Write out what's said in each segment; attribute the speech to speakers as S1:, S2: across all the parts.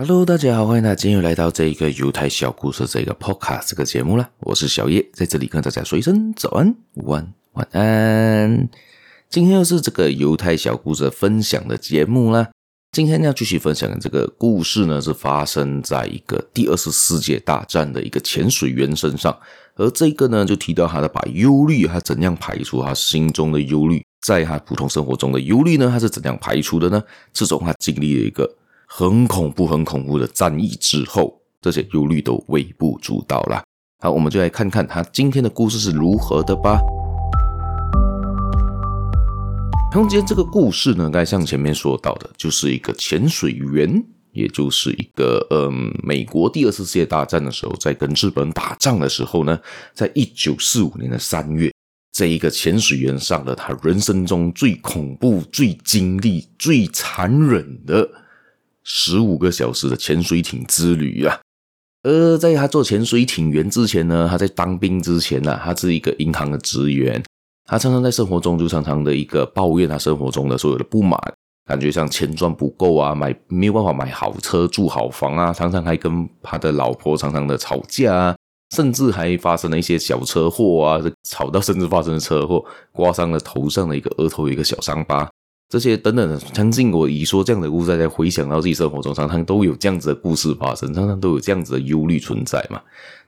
S1: Hello，大家好，欢迎大家今天又来到这一个犹太小故事这个 Podcast 这个节目了。我是小叶，在这里跟大家说一声早安、午安、晚安。今天又是这个犹太小故事分享的节目啦。今天要继续分享的这个故事呢，是发生在一个第二次世界大战的一个潜水员身上，而这个呢，就提到他的把忧虑，他怎样排除他心中的忧虑，在他普通生活中的忧虑呢，他是怎样排除的呢？自从他经历了一个。很恐怖、很恐怖的战役之后，这些忧虑都微不足道了。好，我们就来看看他今天的故事是如何的吧。今天这个故事呢，该像前面说到的，就是一个潜水员，也就是一个嗯，美国第二次世界大战的时候，在跟日本打仗的时候呢，在一九四五年的三月，这一个潜水员上了他人生中最恐怖、最经历、最残忍的。十五个小时的潜水艇之旅啊！而在他做潜水艇员之前呢，他在当兵之前呢、啊，他是一个银行的职员。他常常在生活中就常常的一个抱怨他生活中的所有的不满，感觉像钱赚不够啊，买没有办法买好车住好房啊，常常还跟他的老婆常常的吵架啊，甚至还发生了一些小车祸啊，吵到甚至发生了车祸，刮伤了头上的一个额头有一个小伤疤。这些等等的，相信我以说这样的故事，大家回想到自己生活中，常常都有这样子的故事发生，常常都有这样子的忧虑存在嘛。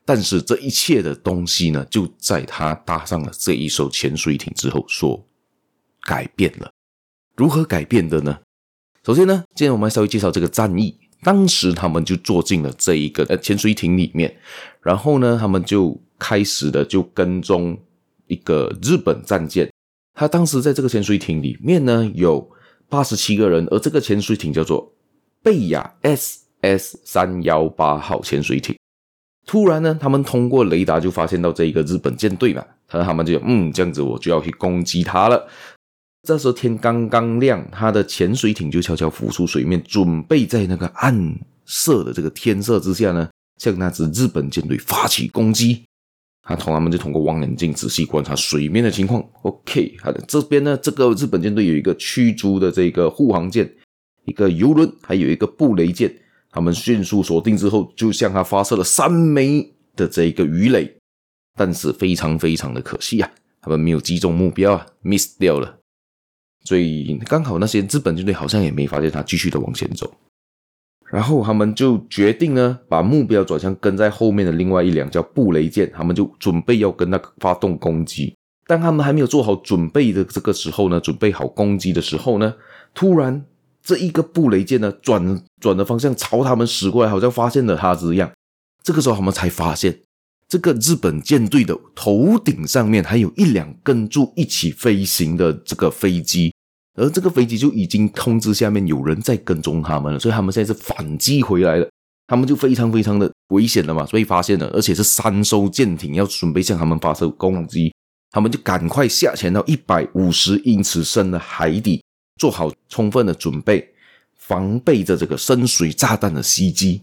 S1: 但是这一切的东西呢，就在他搭上了这一艘潜水艇之后，所改变了。如何改变的呢？首先呢，今天我们稍微介绍这个战役。当时他们就坐进了这一个呃潜水艇里面，然后呢，他们就开始的就跟踪一个日本战舰。他当时在这个潜水艇里面呢，有八十七个人，而这个潜水艇叫做贝亚 SS 三幺八号潜水艇。突然呢，他们通过雷达就发现到这一个日本舰队嘛，他他们就嗯，这样子我就要去攻击他了。这时候天刚刚亮，他的潜水艇就悄悄浮出水面，准备在那个暗色的这个天色之下呢，向那支日本舰队发起攻击。他同他们就通过望远镜仔细观察水面的情况。OK，好的，这边呢，这个日本舰队有一个驱逐的这个护航舰，一个油轮，还有一个布雷舰。他们迅速锁定之后，就向他发射了三枚的这个鱼雷，但是非常非常的可惜啊，他们没有击中目标啊，miss 掉了。所以刚好那些日本舰队好像也没发现他，继续的往前走。然后他们就决定呢，把目标转向跟在后面的另外一辆叫布雷舰，他们就准备要跟那个发动攻击。但他们还没有做好准备的这个时候呢，准备好攻击的时候呢，突然这一个布雷舰呢转转的方向朝他们驶过来，好像发现了他这样。这个时候他们才发现，这个日本舰队的头顶上面还有一辆跟住一起飞行的这个飞机。而这个飞机就已经通知下面有人在跟踪他们了，所以他们现在是反击回来了，他们就非常非常的危险了嘛，所以发现了，而且是三艘舰艇要准备向他们发射攻击，他们就赶快下潜到一百五十英尺深的海底，做好充分的准备，防备着这个深水炸弹的袭击。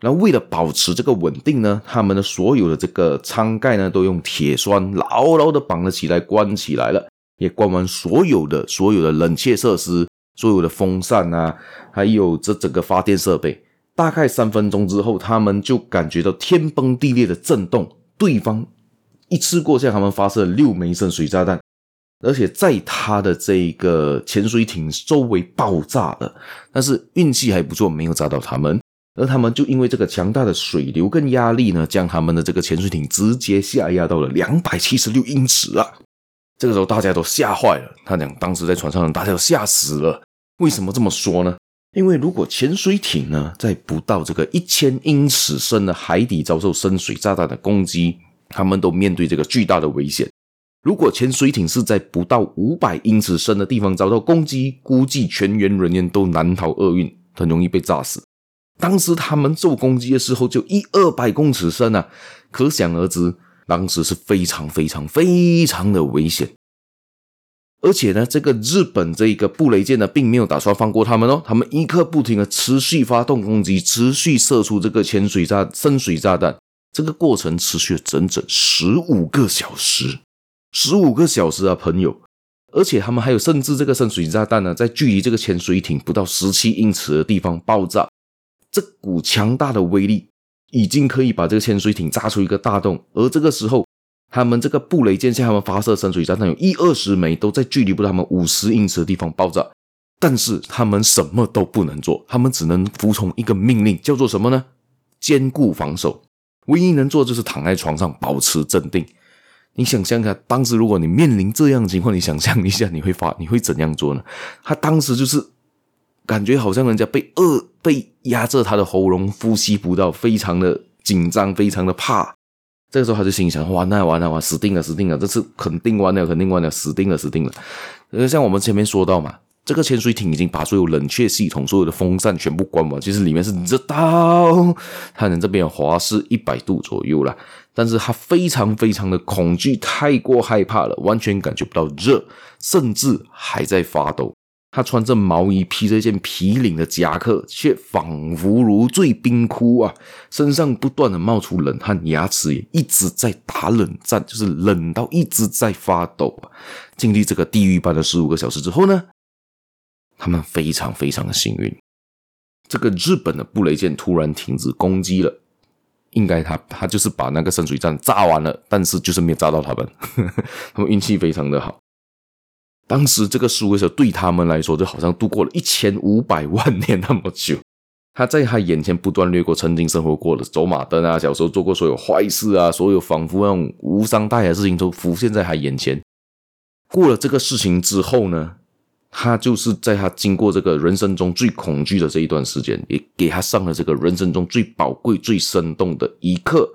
S1: 然后为了保持这个稳定呢，他们的所有的这个舱盖呢都用铁栓牢牢的绑了起来，关起来了。也关完所有的所有的冷却设施，所有的风扇啊，还有这整个发电设备。大概三分钟之后，他们就感觉到天崩地裂的震动，对方一次过向他们发射六枚深水炸弹，而且在他的这个潜水艇周围爆炸了。但是运气还不错，没有炸到他们。而他们就因为这个强大的水流跟压力呢，将他们的这个潜水艇直接下压到了两百七十六英尺啊！这个时候大家都吓坏了，他讲当时在船上大家都吓死了。为什么这么说呢？因为如果潜水艇呢在不到这个一千英尺深的海底遭受深水炸弹的攻击，他们都面对这个巨大的危险。如果潜水艇是在不到五百英尺深的地方遭到攻击，估计全员人员都难逃厄运，很容易被炸死。当时他们受攻击的时候就一二百公尺深啊，可想而知。当时是非常非常非常的危险，而且呢，这个日本这一个布雷舰呢，并没有打算放过他们哦，他们一刻不停的持续发动攻击，持续射出这个潜水炸深水炸弹，这个过程持续了整整十五个小时，十五个小时啊，朋友！而且他们还有，甚至这个深水炸弹呢，在距离这个潜水艇不到十七英尺的地方爆炸，这股强大的威力已经可以把这个潜水艇炸出一个大洞，而这个时候，他们这个布雷舰向他们发射深水炸弹有一二十枚，都在距离不到他们五十英尺的地方爆炸，但是他们什么都不能做，他们只能服从一个命令，叫做什么呢？坚固防守。唯一能做的就是躺在床上保持镇定。你想象一下，当时如果你面临这样的情况，你想象一下，你会发你会怎样做呢？他当时就是感觉好像人家被饿被压着他的喉咙，呼吸不到，非常的紧张，非常的怕。这个时候他就心想：完了完了完了，死定了死定了，这次肯定完了肯定完了，死定了死定了。呃，像我们前面说到嘛。这个潜水艇已经把所有冷却系统、所有的风扇全部关完，其实里面是热到，它能这边华氏一百度左右了。但是他非常非常的恐惧，太过害怕了，完全感觉不到热，甚至还在发抖。他穿着毛衣，披着一件皮领的夹克，却仿佛如醉冰窟啊！身上不断的冒出冷汗，牙齿也一直在打冷战，就是冷到一直在发抖啊！经历这个地狱般的十五个小时之后呢，他们非常非常的幸运，这个日本的布雷舰突然停止攻击了，应该他他就是把那个深水炸炸完了，但是就是没有炸到他们，他们运气非常的好。当时这个十五个小时对他们来说就好像度过了一千五百万年那么久，他在他眼前不断掠过曾经生活过的走马灯啊，小时候做过所有坏事啊，所有仿佛那种无伤大雅的事情都浮现在他眼前。过了这个事情之后呢，他就是在他经过这个人生中最恐惧的这一段时间，也给他上了这个人生中最宝贵、最生动的一课。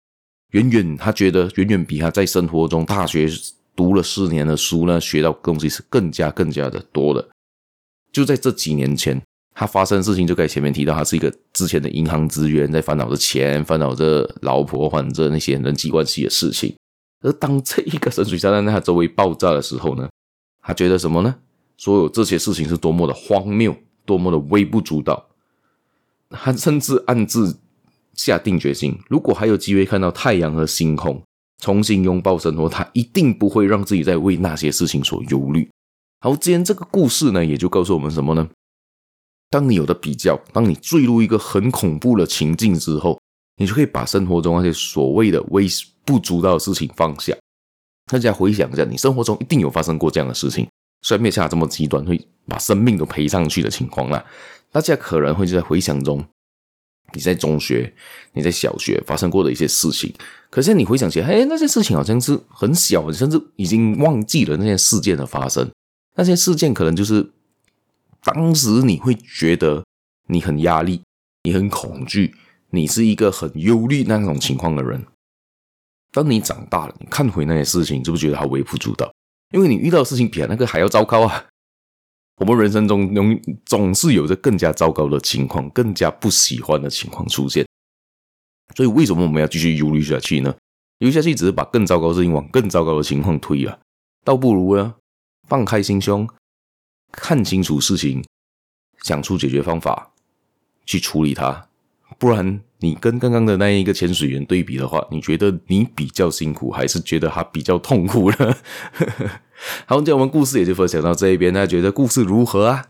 S1: 远远，他觉得远远比他在生活中大学读了四年的书呢，学到东西是更加更加的多的。就在这几年前，他发生的事情就该前面提到，他是一个之前的银行职员，在烦恼着钱，烦恼着老婆，烦恼着那些人际关系的事情。而当这一个深水炸弹在他周围爆炸的时候呢，他觉得什么呢？所有这些事情是多么的荒谬，多么的微不足道。他甚至暗自下定决心，如果还有机会看到太阳和星空，重新拥抱生活，他一定不会让自己再为那些事情所忧虑。好，今天这个故事呢，也就告诉我们什么呢？当你有的比较，当你坠入一个很恐怖的情境之后，你就可以把生活中那些所谓的微不足道的事情放下。大家回想一下，你生活中一定有发生过这样的事情。虽然没有像这么极端，会把生命都赔上去的情况啦，大家可能会在回想中，你在中学、你在小学发生过的一些事情，可是你回想起来，哎，那些事情好像是很小，甚至已经忘记了那些事件的发生。那些事件可能就是当时你会觉得你很压力，你很恐惧，你是一个很忧虑那种情况的人。当你长大了，你看回那些事情，是不是觉得它微不足道？因为你遇到的事情比那个还要糟糕啊！我们人生中总总是有着更加糟糕的情况，更加不喜欢的情况出现。所以为什么我们要继续忧虑下去呢？忧虑下去只是把更糟糕的事情往更糟糕的情况推啊！倒不如呢，放开心胸，看清楚事情，想出解决方法，去处理它。不然，你跟刚刚的那一个潜水员对比的话，你觉得你比较辛苦，还是觉得他比较痛苦呢？好，今天我们故事也就分享到这一边，大家觉得故事如何啊？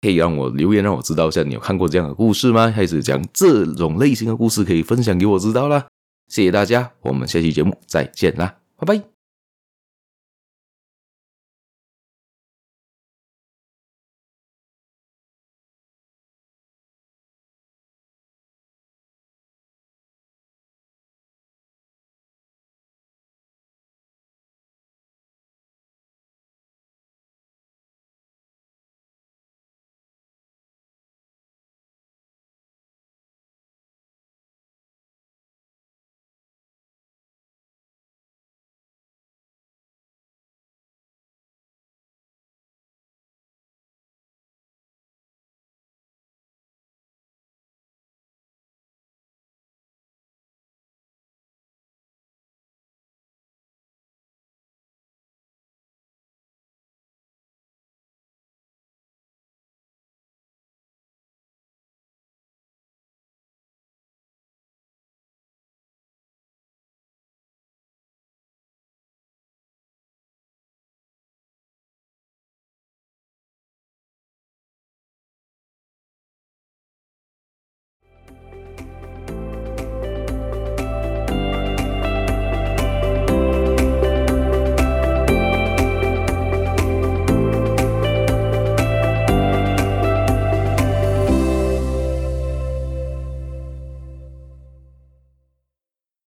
S1: 可以让我留言，让我知道一下你有看过这样的故事吗？还是讲这种类型的故事可以分享给我知道啦。谢谢大家，我们下期节目再见啦，拜拜。